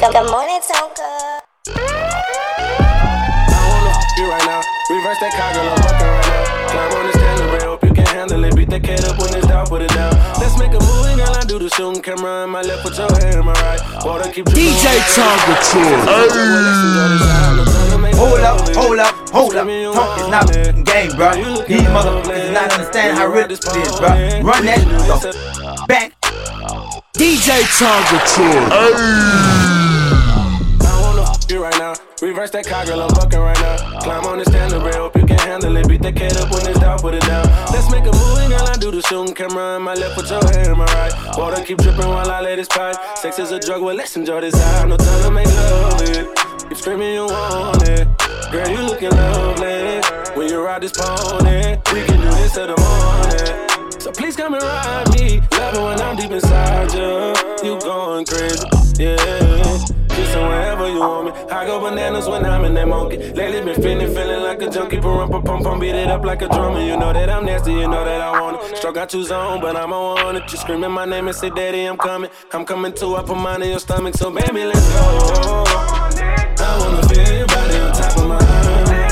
Good morning, Tonka. I wanna f you right now. Reverse that car, girl, I'm fucking right now. Climb on the stand hope you can handle it. Beat that cat up when it's down, put it down. Let's make a movie, girl. I do the shooting camera in my left, put your hand in my right. Water keep dripping DJ Tonka Hold up, hold up, hold up. Talk is not a game, bro. These motherfuckers not understand how real this is, bro. Run that the back. DJ Tonka I wanna f you right now. Reverse that car, girl, I'm fucking right now. Climb on the stand rail, hope you can handle it. Beat that cat up when it's down, put it down. Let's make a movie, girl. I do the shooting camera in my left, put your hand in my right. Water keep dripping while I let it pipe. Sex is a drug, well, let's enjoy this high. No time to make love it. Keep screaming, you want it. Girl, you looking lovely. When you ride this pony, we can do this till the morning. So please come and ride me. Love it when I'm deep inside you. You going crazy, yeah. Kissing wherever you want me. I go bananas when I'm in that monkey. Lately been feeling, feeling like a junkie. Pump, pump, pump, pump, beat it up like a drummer. You know that I'm nasty, you know that I want it. Struck out two zone, but I'm on it. You screaming my name and say, Daddy, I'm coming. I'm coming too. I put mine in your stomach, so baby, let's go. I wanna feel your body on top of mine.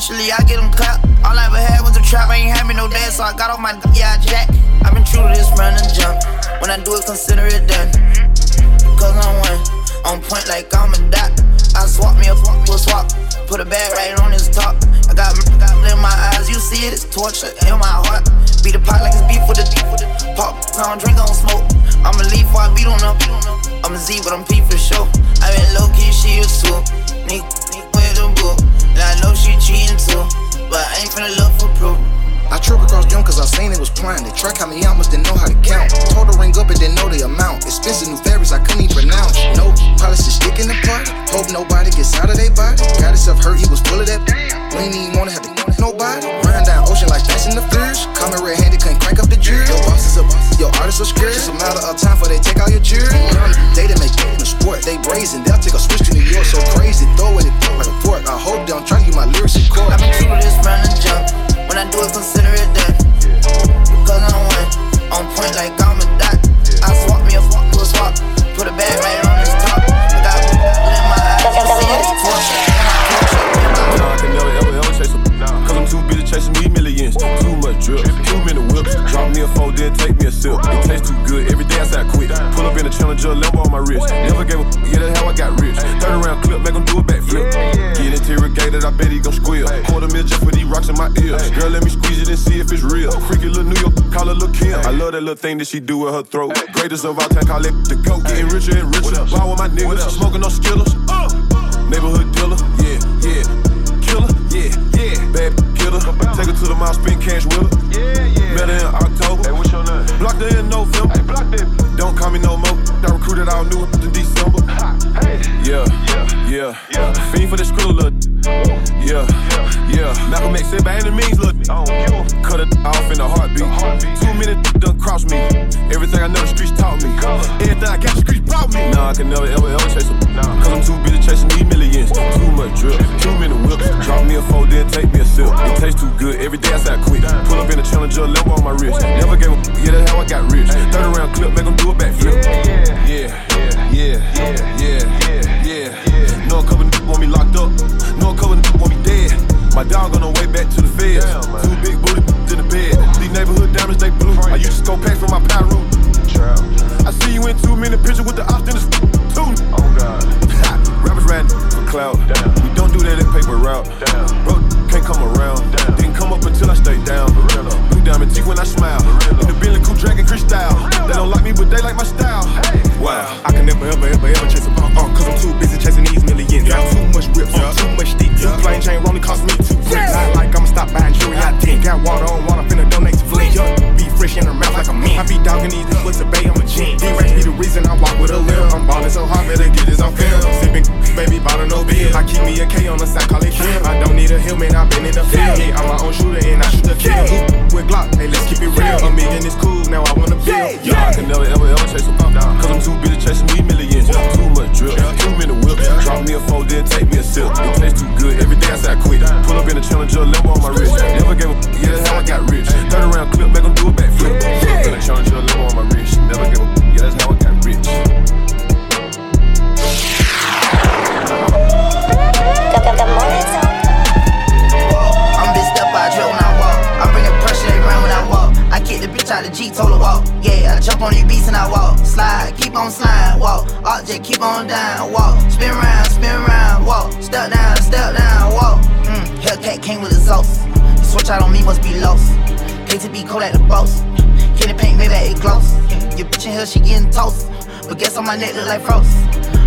Eventually I get him clapped. All I ever had was a trap, I ain't had me no dad, so I got off my yeah, jack. I've been true to this run and jump. When I do it, consider it done. Cause I'm one, on point like I'm a dot. I swap me a fuck, will swap. Put a bag right on his top. I got, got in my eyes, you see it, it's torture in my heart. Beat the pot like it's beef with the deep with the pop. I don't drink, I don't smoke. I'm a leaf, I beat on up. I'm a Z, but I'm P for sure. I been low key, she a two. Nick, Nick with the I know she cheating too. But I ain't finna look for proof. I tripped across them cause I seen it was planned. They track how me out, must didn't know how to count. Told her ring up and didn't know the amount. Expensive new fabrics I couldn't even pronounce. No policy sticking apart. Hope nobody gets out of their body. Got himself hurt, he was full of that. We ain't even wanna have to nobody. Run down ocean like in the Furious. Coming red handed, couldn't crank up the jury. Your boss is a boss, your artists are scared. It's a matter of time for they take all your jewelry. They to make it in the sport, they brazen. They'll take a switch to New York so crazy. Throw it like a she do with her throat. Greatest of all time, call it the go. Getting richer and richer. Ball with my niggas, smoking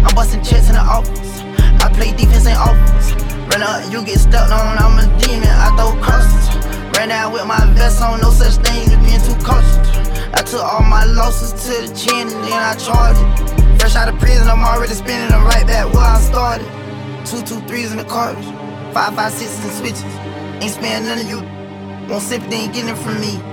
I'm busting checks in the office. I play defense in offense. Run up, you get stuck on. I'm a demon. I throw crosses. Ran out with my vest on. No such thing as being too cautious. I took all my losses to the chin and then I charged it. Fresh out of prison, I'm already spinning them right back where I started. Two, two, threes in the cartridge. Five, five, sixes and switches. Ain't spending none of you. Want sympathy, ain't getting it from me.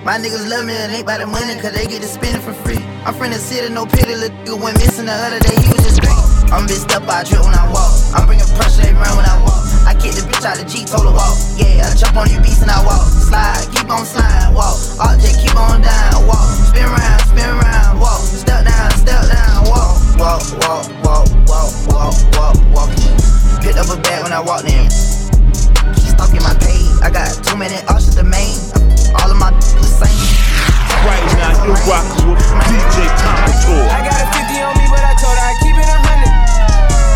My niggas love me, it ain't by the money, cause they get to spend it for free. I'm from the city, no pity, little nigga went missing the other day, he was just green. I'm bitched up, I drip when I walk. I'm bringing pressure around when I walk. I kick the bitch out the Jeep, told her walk. Yeah, I jump on you beats and I walk. Slide, keep on sliding, walk. All Object, keep on down, walk. Spin around, spin around, walk. Step down, step down, walk. Walk, walk, walk, walk, walk, walk, walk. Picked up a bag when I walked in. Stalking my page. I got too many options to main. All of my the same. Right now, you're rocking with DJ Tonka Toy. I got a 50 on me, but I told her I keep it a hundred.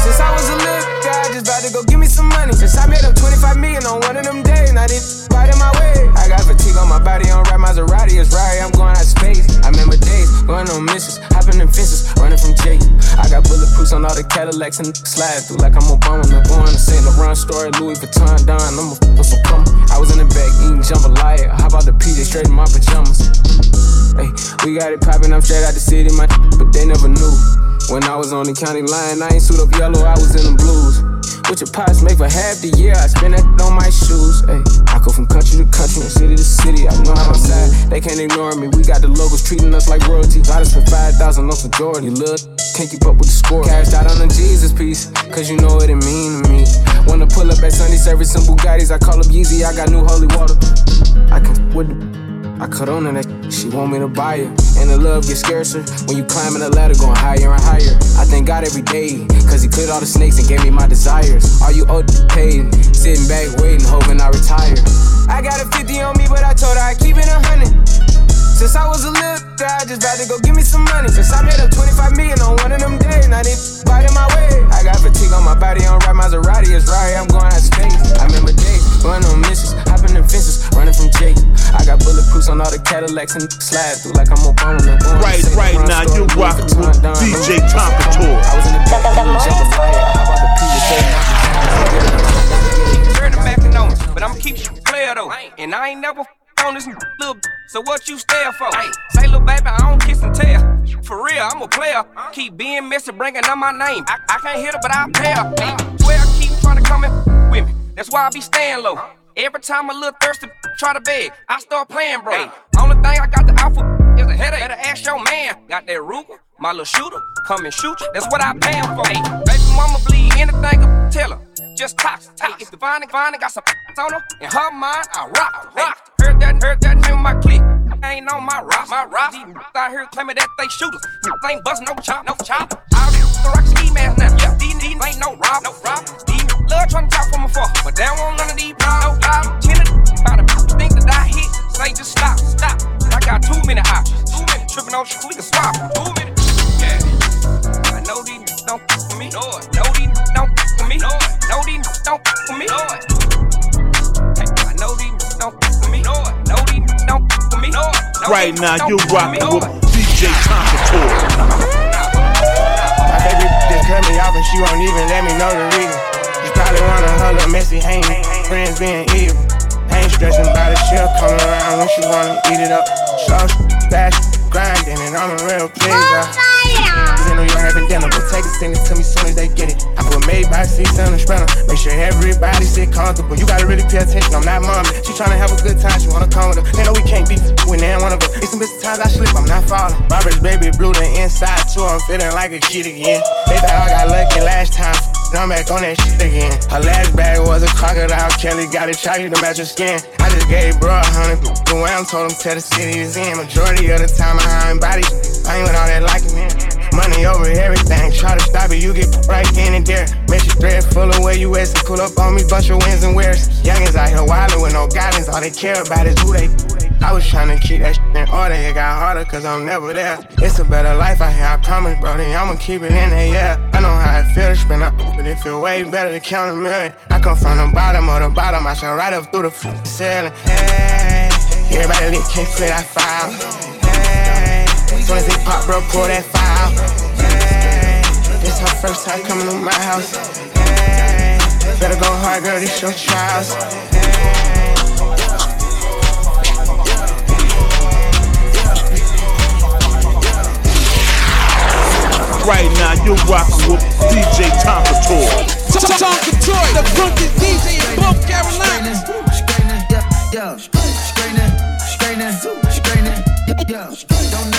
Since I was a little guy, I just about to go give me some money. Since I made up 25 million on one of them days, now this right my way. I got fatigue on my body, on rap Maserati, it's right. I'm going out of space. I remember days going on missions, hopping in fences, running from Jake. I got bulletproofs on all the Cadillacs and slide through like I'm Obama. I'm going to St. Laurent store, Louis Vuitton, Don. I'm a f with some plumber. I was in the back eating jambalaya. How about the PJ straight in my pajamas? Hey, we got it popping, I'm straight out the city, my but they never knew. When I was on the county line, I ain't suit up yellow, I was in the blues. What your pots make for half the year, I spend that on my shoes. They can't ignore me. We got the locals treating us like royalty. I just spent 5,000 on some Jordan. You look, can't keep up with the score. Cashed out on the Jesus piece, cause you know what it mean to me. Wanna pull up at Sunday service in Bugattis, I call up Yeezy, I got new holy water. I can with the I cut on to that she want me to buy it. And the love gets scarcer when you climbing the ladder, going higher and higher. I thank God every day, cause he cleared all the snakes and gave me my desires. Are you owed paid? Sitting back waiting, hoping I retire. I got a 50 on me, but I told her I keep it a hundred. Since I was a little guy, I just about to go give me some money. Since I made up 25 million on one of them days, now they biting my way. I got fatigue on my body, on right Maserati, it's right, I'm going out of space. I remember days, running on missions, hopping in fences, running from Jake. I got bulletproofs on all the Cadillacs and slide through like I'm Obama. I'm right, right now, you rockin' with DJ Tonka Toy. I was in the back, the, the, the. I the But I'ma keep you player though, and I ain't never on this little. So what you stare for? Hey, Say little baby, I don't kiss and tell. For real, I'm a player. Keep being messy, bringing up my name. I, I can't hit her, but I her. Ay, Swear, keep trying to come in with me. That's why I be staying low. Every time a little thirsty try to beg, I start playing, bro. Only thing I got the alpha is a headache. Better ask your man. Got that Ruger, my little shooter, come and shoot you. That's what I pay him for. Hey, baby mama bleed anything, I tell her. Just tops. Hey, if the finding, finding got some on her, in her mind, I rock, rock. Heard that, heard that name of my clique. Ain't on my rock, my rock. These out here claiming that they shooters. Ain't bust no chop, no chop. Here the rock ski mask now. Yeah, these, these ain't no rob, no rob. These love trying to talk from afar, but they don't want none of these problems. Ten of about a think that I hit, say just stop, stop. I got too many options. Too many tripping on shit, we can swap. Too many. Yeah. I know these don't f with me. Know it. Know these don't f with me. Know it. Know these don't f with me. Know it. Hey, I know these don't f with me. Know it. Know these don't f with me. Know it. Know Right now, you f with rockin' with. DJ Tonka Toy. My baby just cut me off and she won't even let me know the reason. Probably wanna her little messy hang, friends being evil. I ain't stressing about it, she'll come around when she wanna eat it up. So fast, grinding, and I'm a real pleaser. Oh, Cause in New York having dinner, but take it, send it to me soon as they get it. I put made by seats on the sprinter. Make sure everybody sit comfortable. You gotta really pay attention, I'm not mommy. She tryna have a good time, she wanna come with her. They know we can't be when they one of us. It's some bitch times I slip, I'm not falling. Robert's baby blue the inside too, I'm feeling like a kid again. They thought I got lucky last time. I'm back on that shit again. Her last bag was a crocodile. Kelly got it chocolate to match her skin. I just gave bro a hundred. The way I'm told him tell the city is in. Majority of the time I ain't body. I ain't with all that liking man. Money over everything. Try to stop it, you get right in and there. Make your thread full of where you at. Pull up on me, bunch of wins and wears. Youngins out here wildin' with no guidance. All they care about is who they. I was trying to keep that shit in order. It got harder cause I'm never there. It's a better life out here, I promise, brother. I'ma keep it in there, yeah. I know how it feel to spend up, but it feel way better to count a million. I come from the bottom of the bottom. I shine right up through the ceiling. Hey, everybody lit, can't clear that file. Hey, soon as they pop, bro, pull that file. Hey, this her first time coming to my house. Hey, better go hard, girl, this your trials. Right now, you're rocking with DJ Tonka Toy. Tonka Toy, the funky DJ in both Carolinas. Yeah, straightening, straightening, straightening. Yeah, don't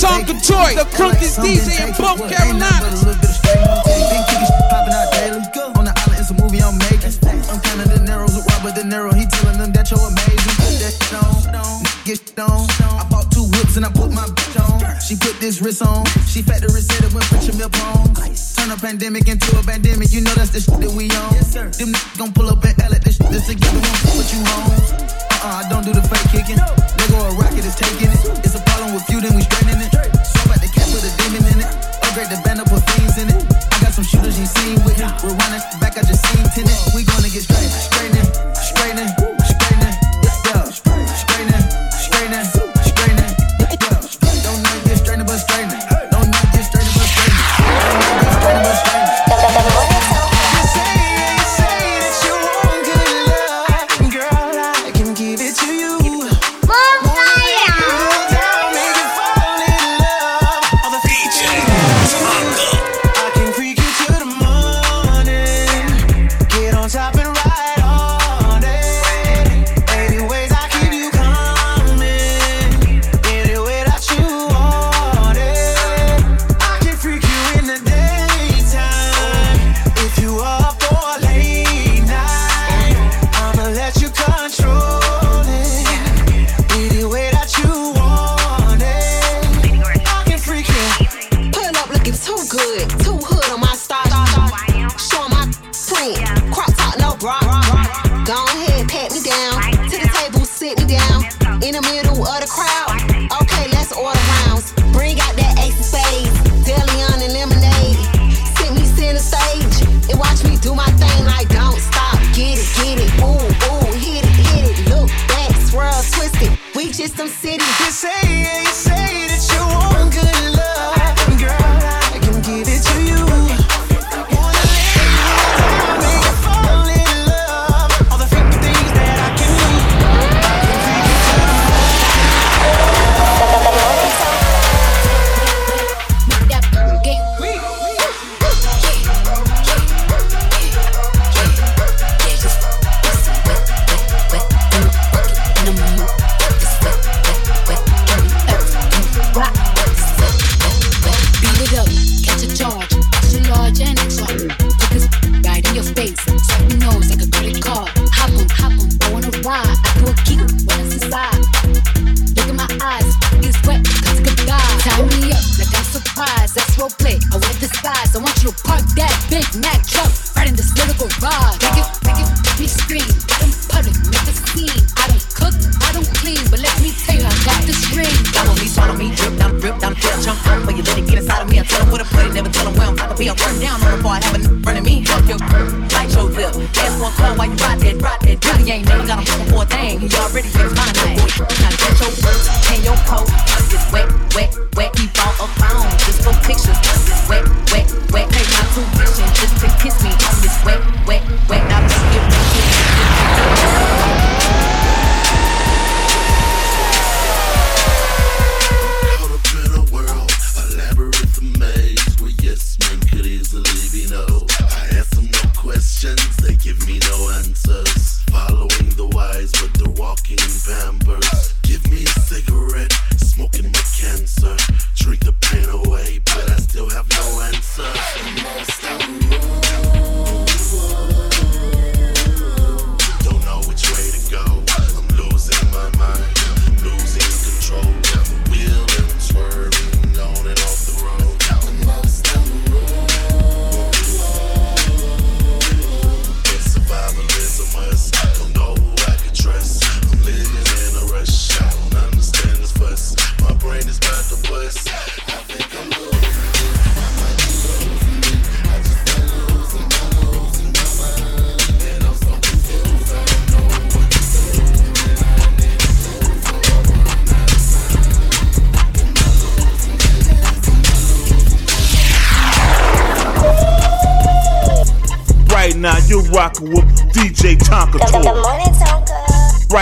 Tonka. Toy, the like DJ in both Ain't nothing a Carolinas. little bit of straightening. Big kicking popping out daily. On the island, it's a movie I'm making. I'm counting the Neros with Robert De Niro. He telling them that you're amazing. Put that shit on, get shit on. I bought two whips and I put my bitch on. She put this wrist on. She factory said it went rich and milk on. Turn a pandemic into a pandemic. You know that's the shit that we on. Them niggas gon' pull up and L at this shit. This together won't put you home. Uh-uh, I don't do the fake kicking. Nigga, a rocket is taking it. It's a problem with you, then we straightening it. So about the cat with a demon in it. Upgrade the band up, put fiends in it. I got some shooters you seen with me. We're running back,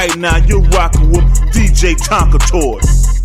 Right now, you're rocking with DJ Tonka Toy.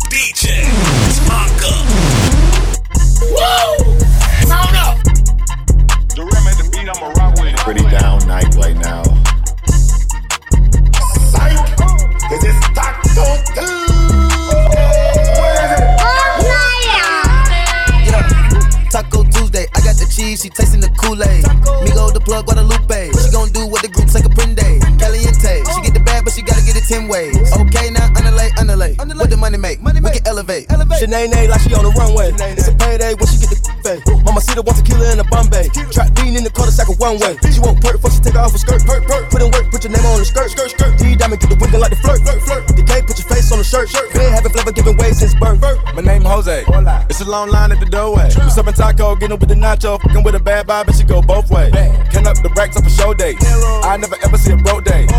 Elevate. Shanae like she on the runway. It's a payday when she get the pay. Mama see the one tequila in a Bombay. Trap bean in the of one way. She won't perk, fuck, she take her off a skirt. Perk, perk. Put in work, put your name on the skirt. Skirt, skirt. D diamond, get the winking like the flirt. Flirt, flirt. The K, put your face on the shirt. Shirt. Been having flavor giving way since birth. My name Jose. It's a long line at the doorway. We serving taco, getting with the nacho, fucking with a bad vibe, and she go both ways. Can up the racks up a show day. I never ever see a broke day. Oh.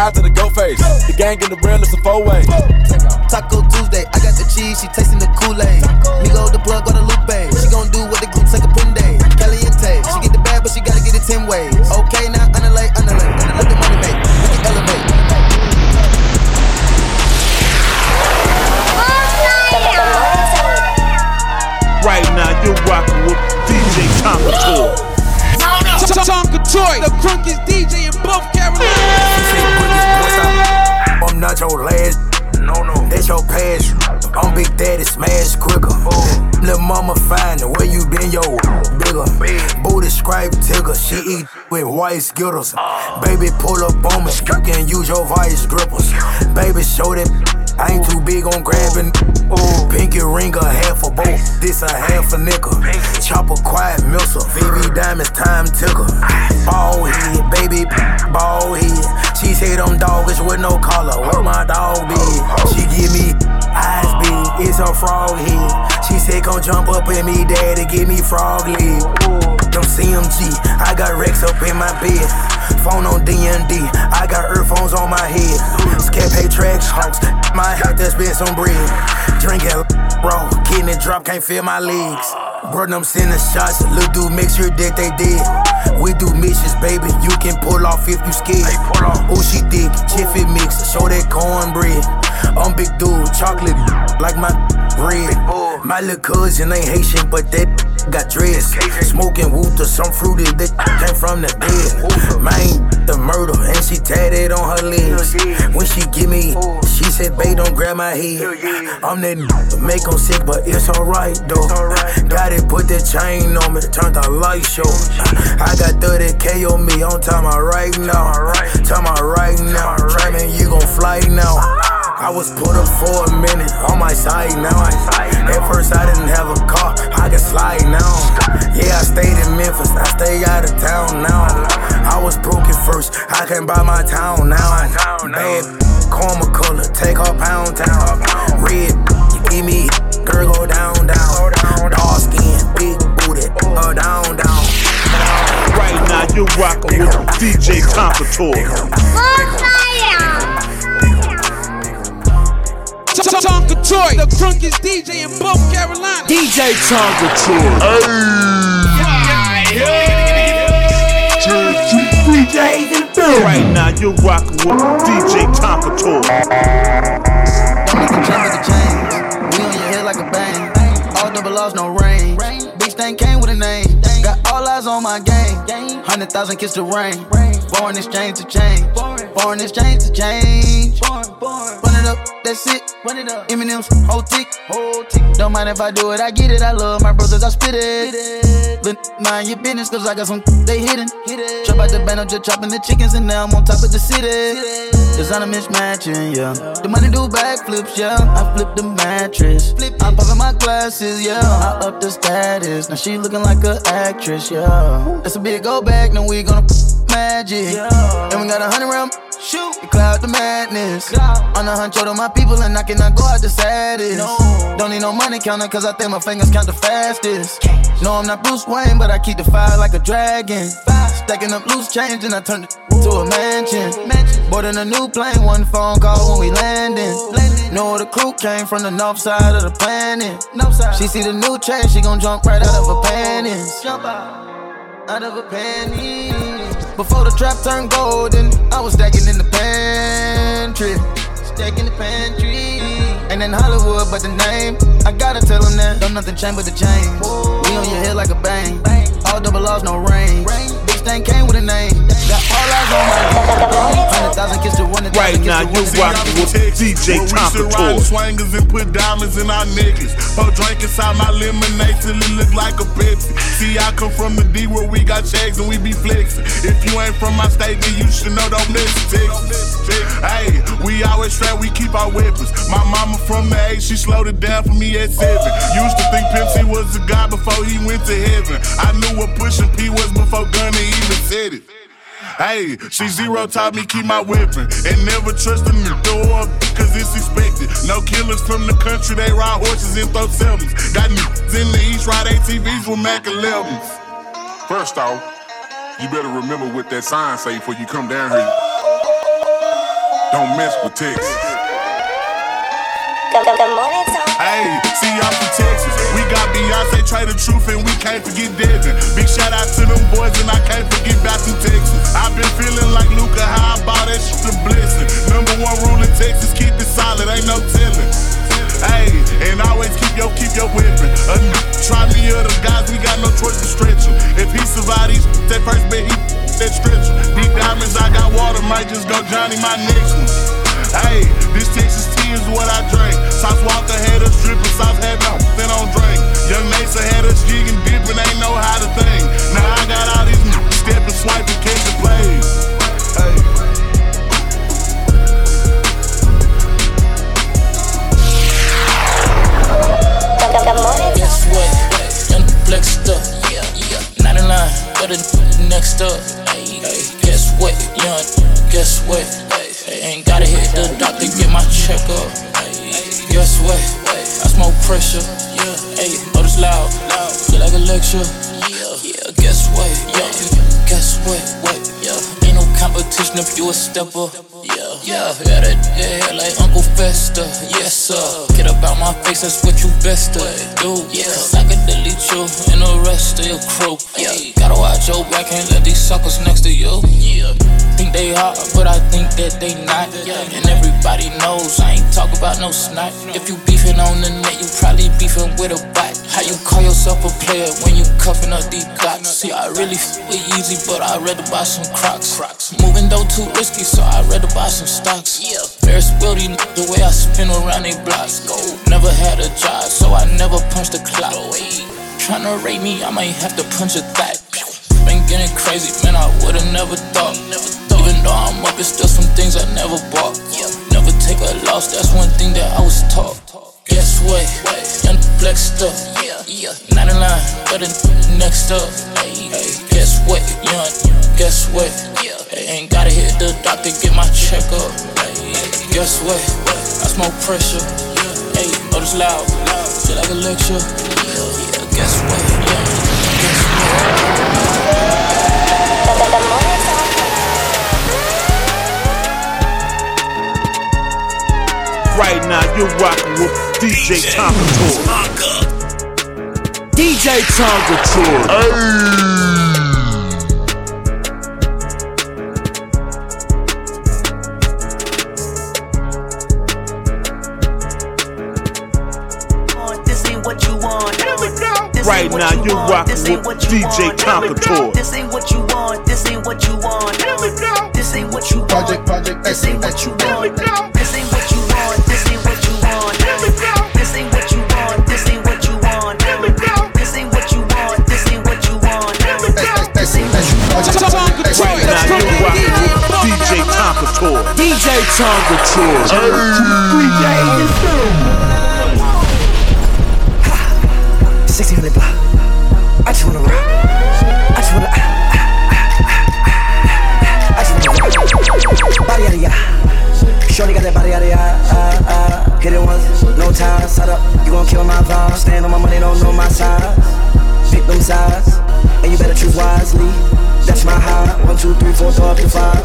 Look into the eyes of the goat face. The gang in the real, it's a four way. Taco Tuesday, I got the cheese, she tasting the Kool-Aid. Migo the plug, Guadalupe. She gon' do what the group take a prende. Caliente, she get the bag, but she gotta get it 10 ways. Okay, now underlay, underlay. What the money make? We can elevate. Right now, you're rocking with DJ Tonka Toy. Tonka Toy, the crunkiest your last. No, no. That's your past. I'm Big Daddy, smash quicker. Lil' mama fine, where you been, yo? Bigger. Booty scrape tigger. She eat with white skittles. Baby, pull up on me. You can use your vice grippers. Baby, show that. I ain't too big on grabbing. Ooh, pinky ring a half a bolt. This a half a nickel. Chopper quiet missile. VV diamonds time ticker. Ball head, baby, ball head. She said I'm doggish with no collar. Where my dog be? She give me eyes big. It's a frog head. She said come jump up in me, daddy, give me frog leg. Them CMG, I got Rex up in my bed. Phone on DND, I got earphones on my head. Scap hay tracks, hawks. My hat that's been some bread. Drinking, bro, getting it drop, can't feel my legs. Bro, them sending shots, little dude, make sure that they did. We do missions, baby. You can pull off if you scared. Oh, she thick, jiffy mix, show that cornbread. I'm big dude, chocolate like my bread. My cousin ain't Haitian, but that got dreads. Smoking wooter, some fruity that came from the dead. Man, the murder, and she tatted on her legs. When she give me, she said, babe, don't grab my head. I'm that make them sick, but it's alright though. Got it, put the chain on me, turn the light show. I got 30k on me, on time I right now. Time I right now. Dreaming you gon' fly now. I was put up for a minute on my side now. At first I didn't have a car, I could slide now. Yeah, I stayed in Memphis, I stay out of town now. I was broke at first, I can buy my town now. Bad karma color, take her pound town. Red, you give me, girl go down down. Dark skin, big booty, uh down down. Right now you're rocking with DJ Tonka Tonka Toy, the drunkest DJ in both Carolina. DJ Tonka Toy. DJs in the building. Right now you're rocking with DJ Tonka Toy. Don't make a with the chains. We on your head like a bang. All double loss, no range. Bitch thing came with a name. Got all eyes on my game. Hundred thousand kiss the rain. Foreign exchange to change. Foreign exchange to change. Run it up, that's it. Run it up. Eminem's whole tick. Whole tick. Don't mind if I do it, I get it. I love my brothers, I spit it. But mind your business, cause I got some they hidden. Trap out the band, I'm just chopping the chickens, and now I'm on top of the city. Designer mismatching, yeah. The money do backflips, yeah. I flip the mattress. I'm popping my glasses, yeah. I up the status. Now she looking like a actress, yeah. It's a big go back, now we gonna magic. And we got a hundred round. Shoot, you cloud the madness. On the hunt, to my people, and I cannot go out the saddest. Don't need no money counter, cause I think my fingers count the fastest. No, I'm not Bruce Wayne, but I keep the fire like a dragon. Stacking up loose change, and I turn it to a mansion. mansion. Boarding a new plane, one phone call when we landing. Know the crew came from the north side of the planet. She see the new chain, she gon' jump right out of her panties. Jump out, out of her panties. Before the trap turned golden, I was stacking in the pantry. Stacking the pantry. Ain't in Hollywood, but the name, I gotta tell them that. Don't nothing change but the chain. We on your head like a bang. All double laws, no rain. Thing came with a name. Got all eyes on my Hundred thousand kiss to one. Right now you're rocking with DJ Tonka Riding Toy. swangers and put diamonds in our necklace. Pour drink inside my lemonade till it look like a Pepsi. See, I come from the D where we got checks and we be flexing. If you ain't from my state, then you should know don't miss Texas. Hey, we always strapped, we keep our weapons. My mama from the A, she slowed it down for me at seven. Used to think C was a god before he went to heaven. I knew what pushing P was before Gunna even said it. Hey, she zero taught me keep my weapon and never trust in the door cause it's expected. No killers from the country, they ride horses and throw sevens. Got niggas in the east, ride ATVs with Mac 11s. First off, you better remember what that sign say before you come down here. Don't mess with Texas. Hey, see y'all from Texas. Got Beyonce, Trey the Truth, and we can't forget Devin. Big shout out to them boys, and I can't forget back to Texas. I've been feeling like Luka, how I bought that shit a blessing. Number one rule in Texas, keep it solid, ain't no telling. Hey, and always keep your keep your weapon. A try me other guys, we got no choice to stretch him. If he survive these, that first bet he that stretch him. Deep diamonds, I got water, might just go Johnny my next one. Hey, this Texas is what I drink. Sauce Walker had us dripping, sauce had no then on drink. Young Mesa had us jigging, dipping, ain't know how to think. Now I got all these n- plays. Up. Yeah, yeah. 99, but the next up. Hey, guess what? Young, guess what? Ain't gotta hit the doctor, get my check up. Hey, guess what? I smoke pressure. Yeah, hey, oh, this loud. loud. Feel like a lecture. Yeah, yeah, guess what? Yeah, guess what? What? Yeah, ain't no competition if you a stepper. Yeah, yeah, yeah, that, yeah, like Uncle Fester. Yes sir. Get up out my face, that's what you best do. Yeah, Cause I delete you and the rest of your crew. Yeah, gotta watch your back, can't let these suckers next to you. Yeah, think they hard, but I think that they not. Yeah. And everybody knows I ain't talk about no snipe. If you beefing on the net, you probably beefing with a bot. How you call yourself a player when you cuffing up these blocks? See, I really f with easy, but I'd rather buy some Crocs. Moving though too risky, so I'd rather buy some stocks. Yeah, Ferris wheel, the way I spin around they blocks. Go, never had a job, so I never punched the clock. Tryna rate me, I might have to punch a thigh. Been getting crazy, man, I would've never thought. Even though I'm up, it's still some things I never bought. Never take a loss, that's one thing that I was taught. Guess what? Young flexed up. Not in line, but the next up. Guess what? Young, guess what? Ain't gotta hit the doctor, get my check up. Hey, guess what? I smoke pressure. Hey, know this loud. Feel like a lecture. Yeah, guess what? Guess what? Right now, you're rocking with DJ Tonka Toy. DJ Tonka Toy. This right now, you are with DJ Tonka Toy. This ain't what you want. This ain't what you want. Here we go. This ain't what you want. This ain't what you want. This ain't what you want. This ain't what you want. Here we go. This ain't what you want. This ain't what you want. Here we go. This ain't what you want. This ain't what you want. Here we go. This ain't what you want. Right now, you are rocking with DJ Tonka Toy. DJ Tonka Toy. Hey. DJ Tonka Toy. Time. Set up, you gon' kill my vibe. Stand on my money, don't know my size. Pick them sides, and you better choose wisely. That's my high. One, two, three, four, throw up to five.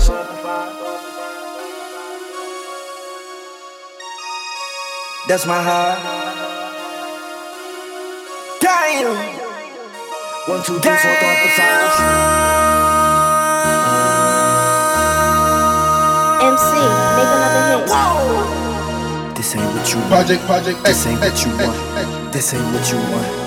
That's my high. Damn. One, two, three, four, throw up to five. MC, make another hit. This ain't what you want. Project, project, This ain't what you want. This ain't what you want.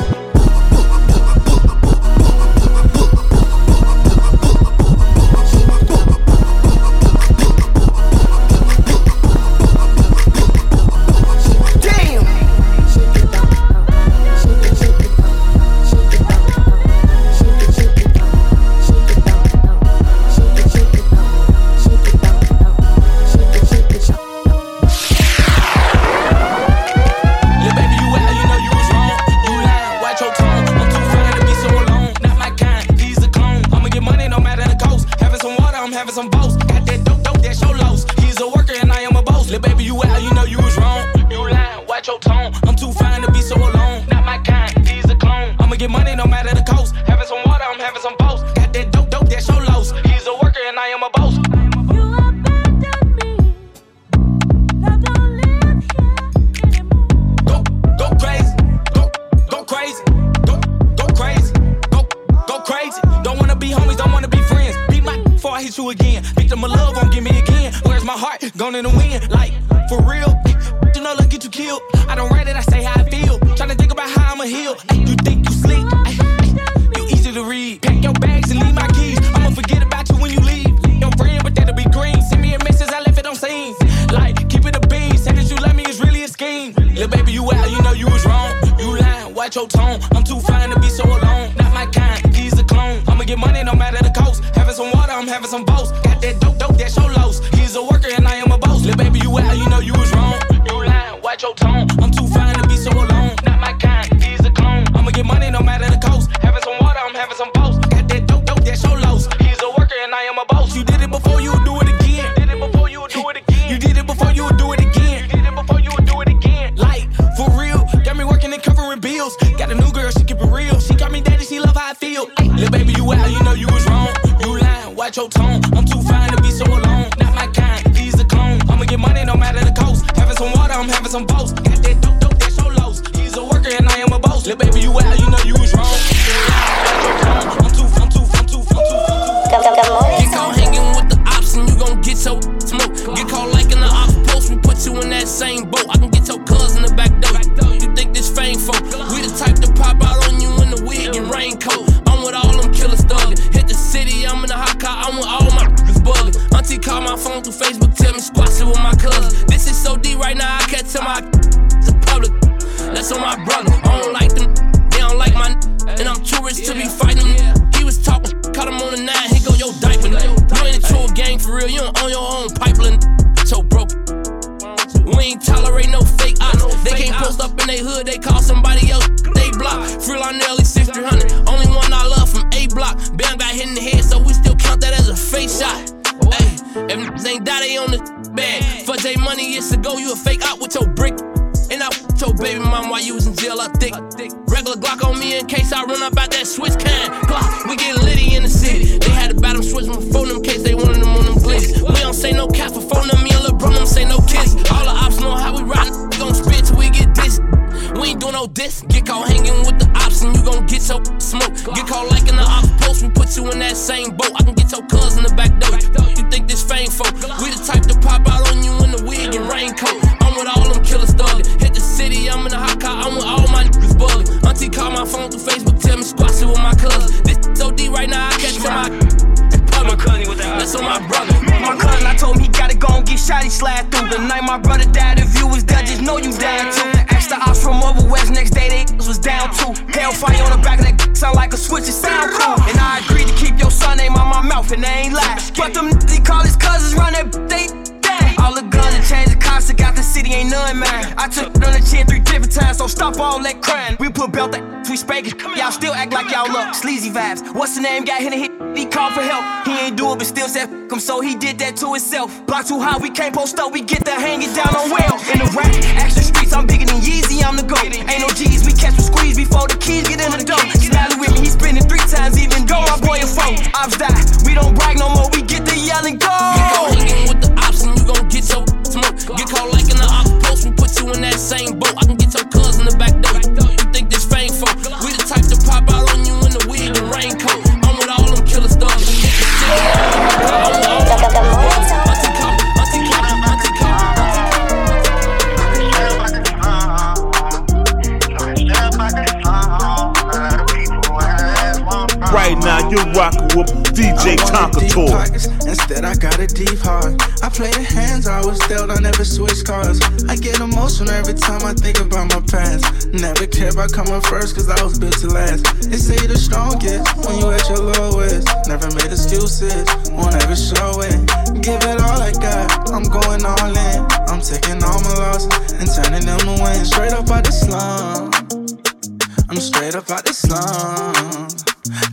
Your tone. I'm too y'all look sleazy vibes. What's the name? Got hit and hit. He called for help. He ain't do it, but still said f him, so he did that to himself. Block too high, we can't post up. We get the hanging down on well. In the rap, action streets, I'm bigger than Yeezy. I'm the goat. Ain't no G's, we catch with squeeze before the keys get in the door. Smiley with me, he spinning three times, even though my boy a phone. Ops die, we don't brag no more. We get the yelling go. Play the hands I was dealt, I never switch cars. I get emotional every time I think about my past. Never care about coming first, cause I was built to last. They say you're the strongest when you at your lowest. Never made excuses, won't ever show it. Give it all I got, I'm going all in. I'm taking all my losses and turning them to win. Straight up out the slum. I'm straight up out the slum.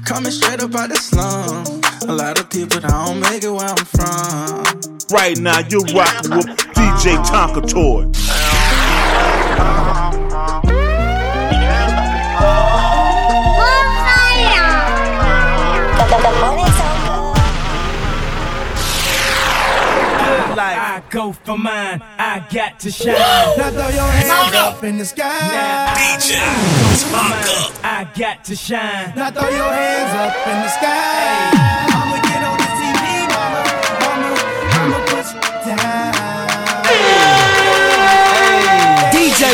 Coming straight up out the slum. A lot of people don't make it where I'm from. Right now, you're rocking with DJ Tonka Toy. I go for mine, I got to shine. Now throw your hands up in the sky. DJ Tonka. I got to shine. Now throw your hands up in the sky.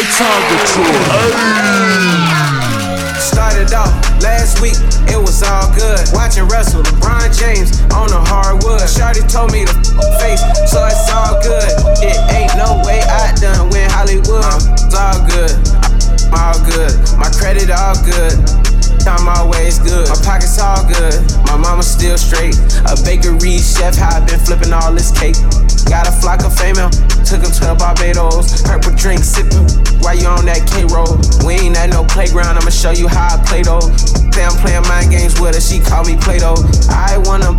Tonka Toy. Started off last week, it was all good. Watching Russell, LeBron James on the hardwood. Shorty told me to f- face, so it's all good. It ain't no way I done win Hollywood. Uh-huh. It's all good, I'm all good. My credit all good. I'm always good. My pockets all good. My mama still straight. A bakery chef, how I been flipping all this cake. Got a flock of female, took him to Barbados. Purple drink sipping while you on that K roll. We ain't at no playground, I'ma show you how I play though. Say I'm playing mind games with her, she call me Play Doh. I wanna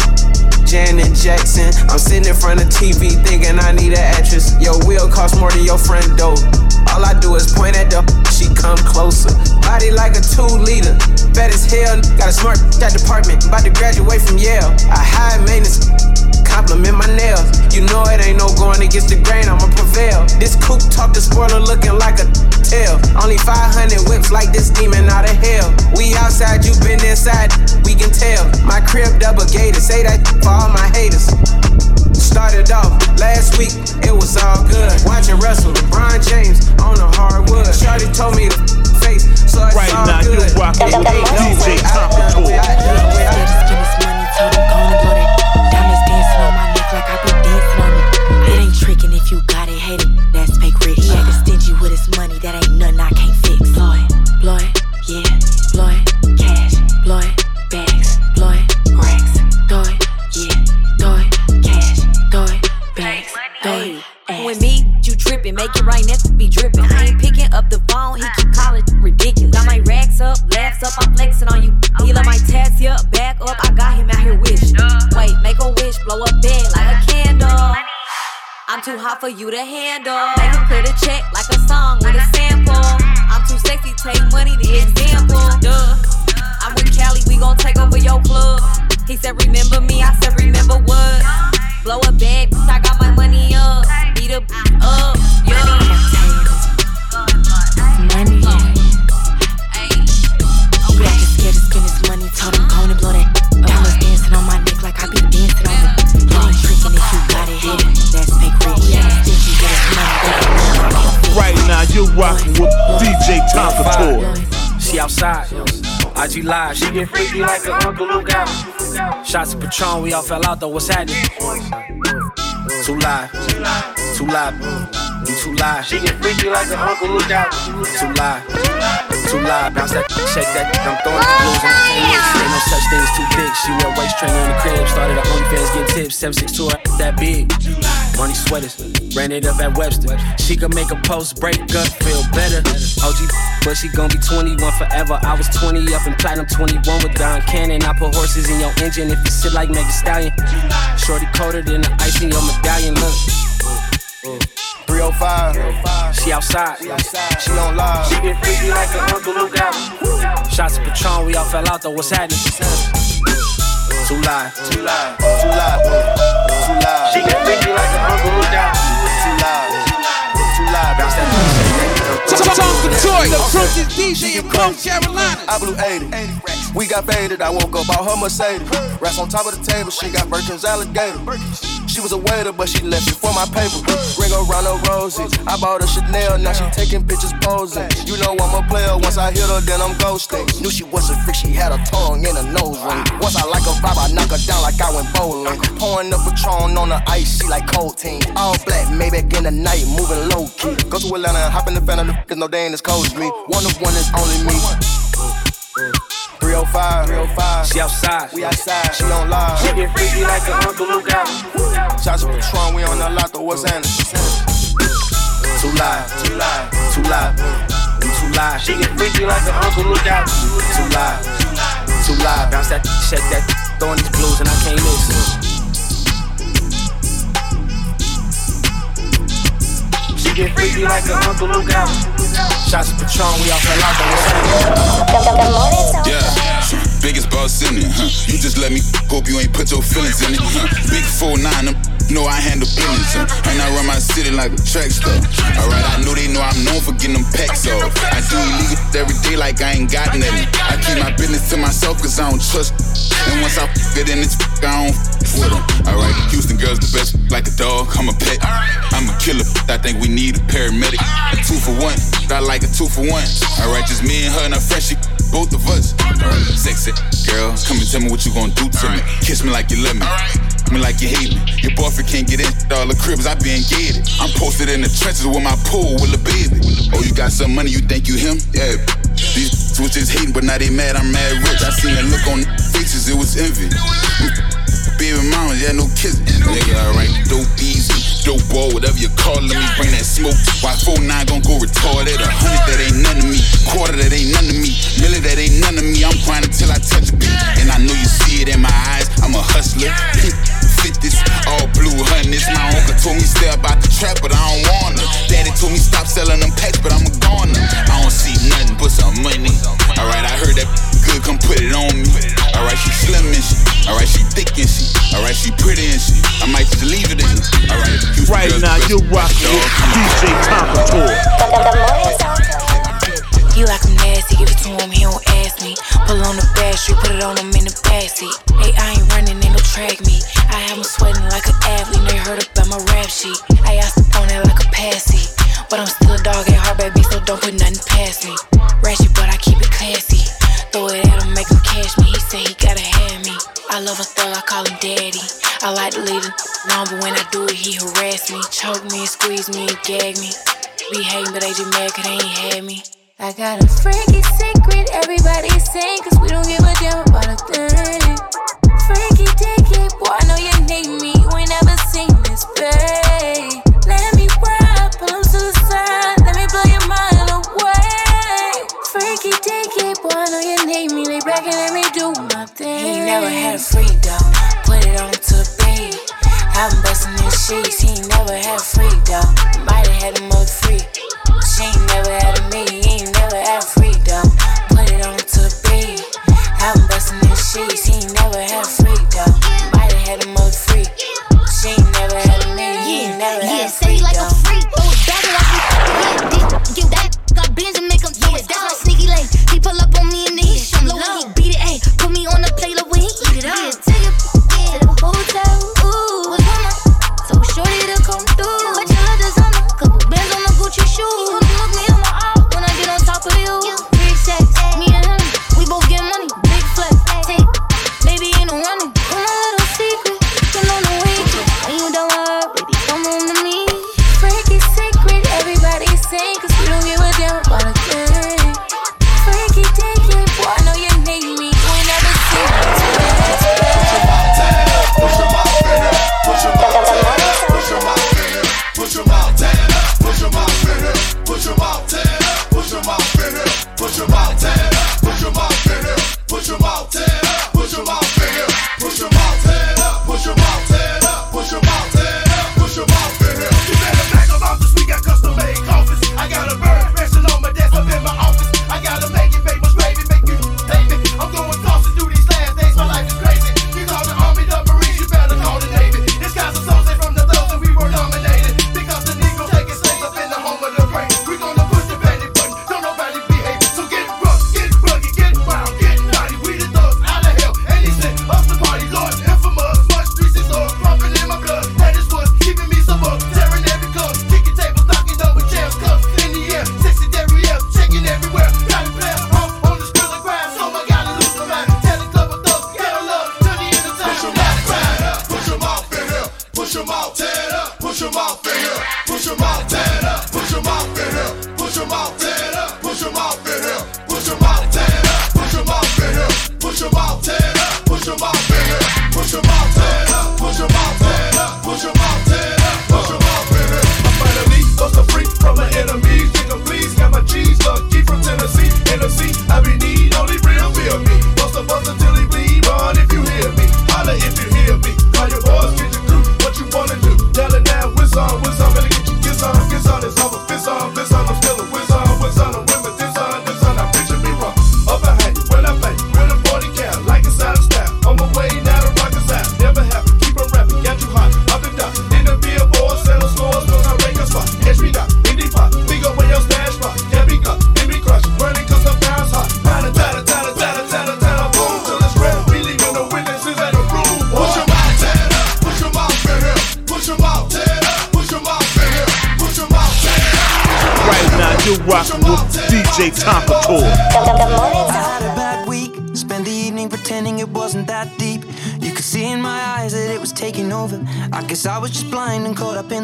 Janet Jackson. I'm sitting in front of TV thinking I need an actress. Your wheel cost more than your friend dope. All I do is point at the she come closer. Body like a two liter. Bad as hell, got a smart that department. About to graduate from Yale. I high maintenance compliment my nails. You know it ain't no going against the grain, I'ma prevail. This coupe talk the spoiler looking like a tail. Only 500 whips like this demon out of hell. We outside, you been inside, we can tell. My crib double gated, say that for all my haters. Started off last week, it was all good. Watching Russell, LeBron James on the hardwood. Shorty told me to face, so it's Right all now, good. you rockin' with Ain't DJ way out, Tonka no way out, no way out. Told him gonna blow stingy with his money, that ain't nothing I can't fix. Blow it, blow it, yeah, blow it, cash, blow it, bags, blow it, racks, throw it, yeah, throw it, cash, throw it, bags, throw it. With me, you tripping, make it right, next to be dripping. I ain't picking up the phone, he keep calling ridiculous. Got my racks up, laughs up, I'm flexing on you. He love my tats here, back up, I got him out here wishing. Wait, make a wish, blow up candle. I'm too hot for you to handle. Make him clear the check like a song with a sample. I'm too sexy, take money, the example. Duh. I'm with Cali, we gon' take over your club. He said, Remember me, I said, Remember what? Blow a bag, I got my money up. Beat up, live, she get freaky like her uncle Luke out. Shots of Patron, we all fell out though, what's happening? Too live, too live, you too live. She get freaky like her uncle Luke out. Too live, too live, bounce that, shake that, I'm throwing the oh, blues and I can't. Ain't no such thing as too big. She wear waist trainer in the crib, started her OnlyFans getting tips, 762 that big. Money sweaters, ran it up at Webster. She could make a post break up, feel better. OG, but she gon' be 21 forever. I was 20 up in platinum, 21 with Don Cannon. I put horses in your engine if you sit like Meg Thee Stallion. Shorty coated in the ice in your medallion. Look. 305. She outside. She on live. She get freaky like her uncle Luke. Shots of Patron, we all fell out though. What's happening? Too live. Too live. Too live. Too live. She get freaky like her uncle Luke. DJ in Carolina. I blew 80. We got faded. I woke up out her Mercedes. Racks on top of the table. She got Birkin's alligator. She was a waiter, but she left before my paper. Ring around her roses. I bought a Chanel. Now she taking pictures posing. You know I'm a player. Once I hit her, then I'm ghosting. Knew she was a freak. She had a tongue and a nose ring. Once I like a vibe, I knock her down like I went bowling. Pouring the Patron on the ice. She like cold team. All black, Maybach in the night, moving low key. Go to Atlanta and hop in the van. Cause no day ain't as cold as me. One of one is only me. 305. 305. She outside. We outside. She on live. She get freaky like her uncle Luke out. Shots of Patron, we on the lot, though, what's happening? Too live. Too live. Too live. You too live. She get freaky like her uncle Luke out. Too live. Too live. Bounce that, shake that, throwing these blues and I can't miss. She get freaky like her uncle Luke out. Shots of Patron, we all fell out though. Yeah, biggest boss in it, huh? You just let me hope you ain't put your feelings in it, huh? Big 4-9, them know I handle business? And I run my city like a track star. Alright, I know they know I'm known for getting them packs off. I do illegal every day like I ain't got nothing. I keep my business to myself cause I don't trust. And once I get in this, I don't f- with them. Alright, Houston girls the best, like a dog, I'm a pet. I'm a killer, I think we need a paramedic. A two for one, I like a two for one. Alright, just me and her and her friend, both of us. Sexy girl, come and tell me what you gonna do to me. Kiss me like you love me. Me like you hate me. Your boyfriend can't get in all the cribs, I been gated. I'm posted in the trenches with my pool with a baby. Oh, you got some money, you think you him? Yeah. These was just hating, but now they mad, I'm mad rich. I seen that look on their faces, it was envy. Baby mama, yeah, no kissing. Nigga, alright, dope easy. Dope ball, whatever you call it, let me bring that smoke. Why 4-9 gon' go retarded? A hundred that ain't none of me. Quarter that ain't none of me. Millie that ain't none of me. I'm grinding till I touch a beat. And I know you see it in my eyes. I'm a hustler. Fit this, all blue hundreds. My uncle told me stay about the trap, but I don't wanna. Daddy told me stop selling them packs, but I'm a goner. I don't see nothing but some money. Alright, I heard that good, come put it on me. Alright, she slim and she. Alright, she thick and she. Alright, she pretty and she. I might just leave it in. Alright, right now you're rocking with DJ Tonka Toy. You act nasty, give it to him, he don't ask me. Pull on the bash, you put it on him in the backseat. Hey, I ain't running, ain't no track me. I have him sweating like an athlete, they heard about my rap sheet. Hey, I step on it like a passy. But I'm still a dog at heart, baby, so don't put nothing past me. Ratchet, but I keep love a thug, I call him daddy. I like to leave him alone, but when I do it, he harass me, choke me, squeeze me, gag me. Be hating, but they just mad cause they ain't had me. I got a freaky secret, everybody's saying, cause we don't give a damn about a thing. Freaky dicky, boy, I know you need me, you ain't never seen this, babe. never had freedom. Put it on to pain. I'm busting his sheets. He never had freedom. Might have had him up free.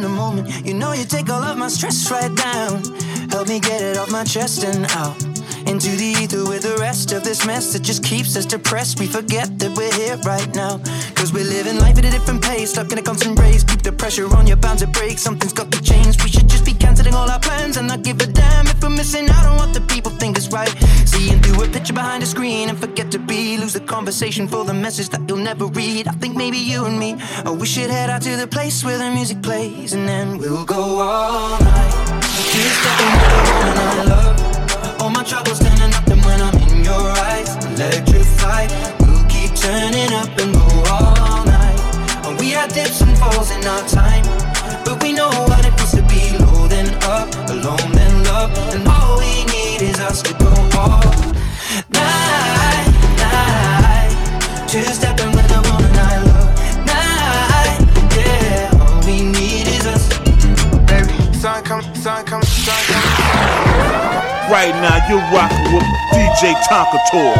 the moment. You know you take all of my stress right down. Help me get it off my chest and out. Into the ether with the rest of this mess that just keeps us depressed. We forget that we're here right now. Cause we're living life at a different pace, stuck in a constant race. Keep the pressure on, you're bound to break. Something's got to change. We all our plans and not give a damn if we're missing out on what the people think is right. Seeing through a picture behind a screen and forget to be. Lose the conversation for the message that you'll never read. I think maybe you and me, oh, we should head out to the place where the music plays and then we'll go all night. Kiss that woman I love. All my troubles standing up and when I'm in your eyes, electrified. We'll keep turning up and go all night. We had dips and falls in our time, but we know up, and all we need is us to go all night, night. Two stepping with them on a night, love. Night, yeah. All we need is us. Baby, sun come, sun come, sun come. Right now, you're rocking with DJ Tonka Toy.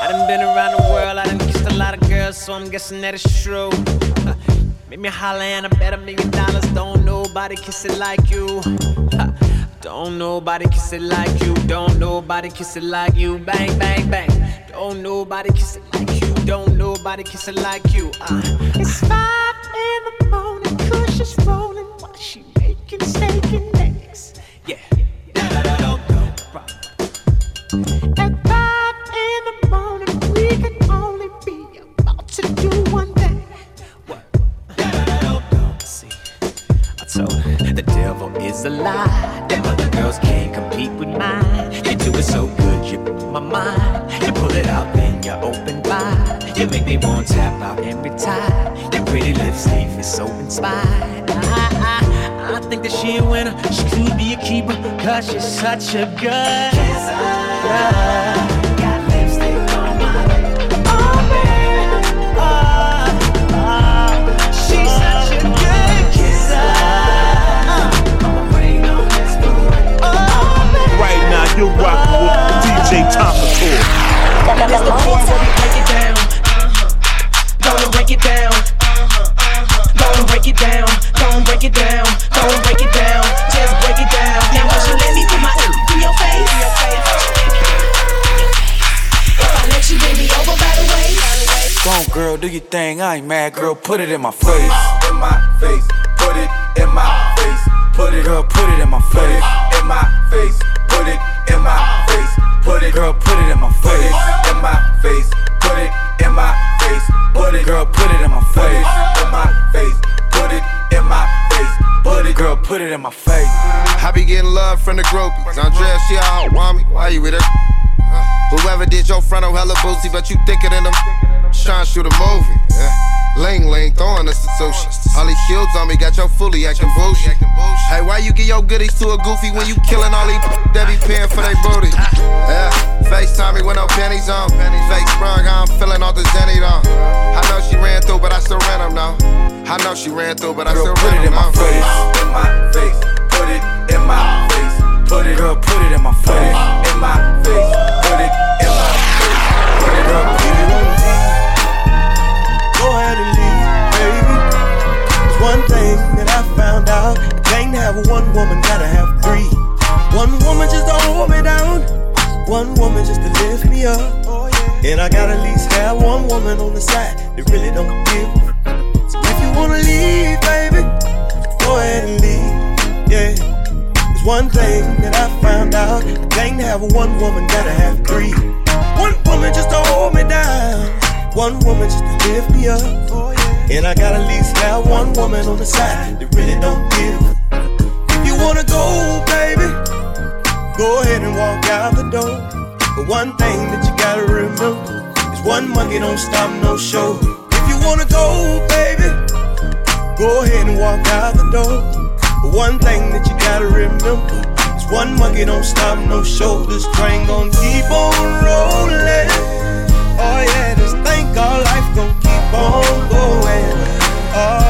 I done been around the world, I done kissed a lot of girls, so I'm guessing that it's true. Uh, Make me holler and I bet a million dollars. Don't nobody kiss it like you. Don't nobody kiss it like you. Don't nobody kiss it like you. Bang, bang, bang. Don't nobody kiss it like you. Don't nobody kiss it like you. Uh, it's five in the morning, Kush is rolling while she making steak such a good kisser. Do your thing. I ain't mad, girl. Put it in my face. In my face, put it in my face, put it, Girl, put it in my put it face. in my face, put it in my face, put it, Girl, put it in my put it face. in my face, put it in my face, put it, Girl, put it in my put it face. in my face, put it in my face, put it. Girl, put it in my face. I be getting love from the groupies. Andrea, she all want me. Why you with her? Whoever did your frontal hella boozy, but you thicker than them. Trying to shoot a movie. Yeah. Ling ling, throwing us to sushi. All these shields on me, got your fully acting bullshit. Hey, why you get your goodies to a goofy when you killing all these that be paying for their booty? Yeah, FaceTime me with no pennies on. Fake sprung, I'm feeling all the Zenny on. I know she ran through, but I still ran them now. I know she ran through, but I Girl, still put ran it in my face. In my face, put it in my face, put it, Girl, put it in my face. in my face, put it in my face, put it my put it in my Go ahead and leave, baby. There's one thing that I found out. You can't have one woman, gotta have three. One woman just don't hold me down. One woman just to lift me up. And I gotta at least have one woman on the side that really don't give. So if you wanna leave, baby, go ahead and leave. Yeah. One thing that I found out. You can't have one woman, gotta have three. One woman just to hold me down. One woman just to lift me up. And I gotta at least have one woman on the side that really don't give. If you wanna go, baby, go ahead and walk out the door. But one thing that you gotta remember is one monkey don't stop no show. If you wanna go, baby, go ahead and walk out the door. But one thing that you gotta remember is one monkey don't stop no show. This train gon' keep on rolling. Oh yeah, this thing called life gon' keep on going. Oh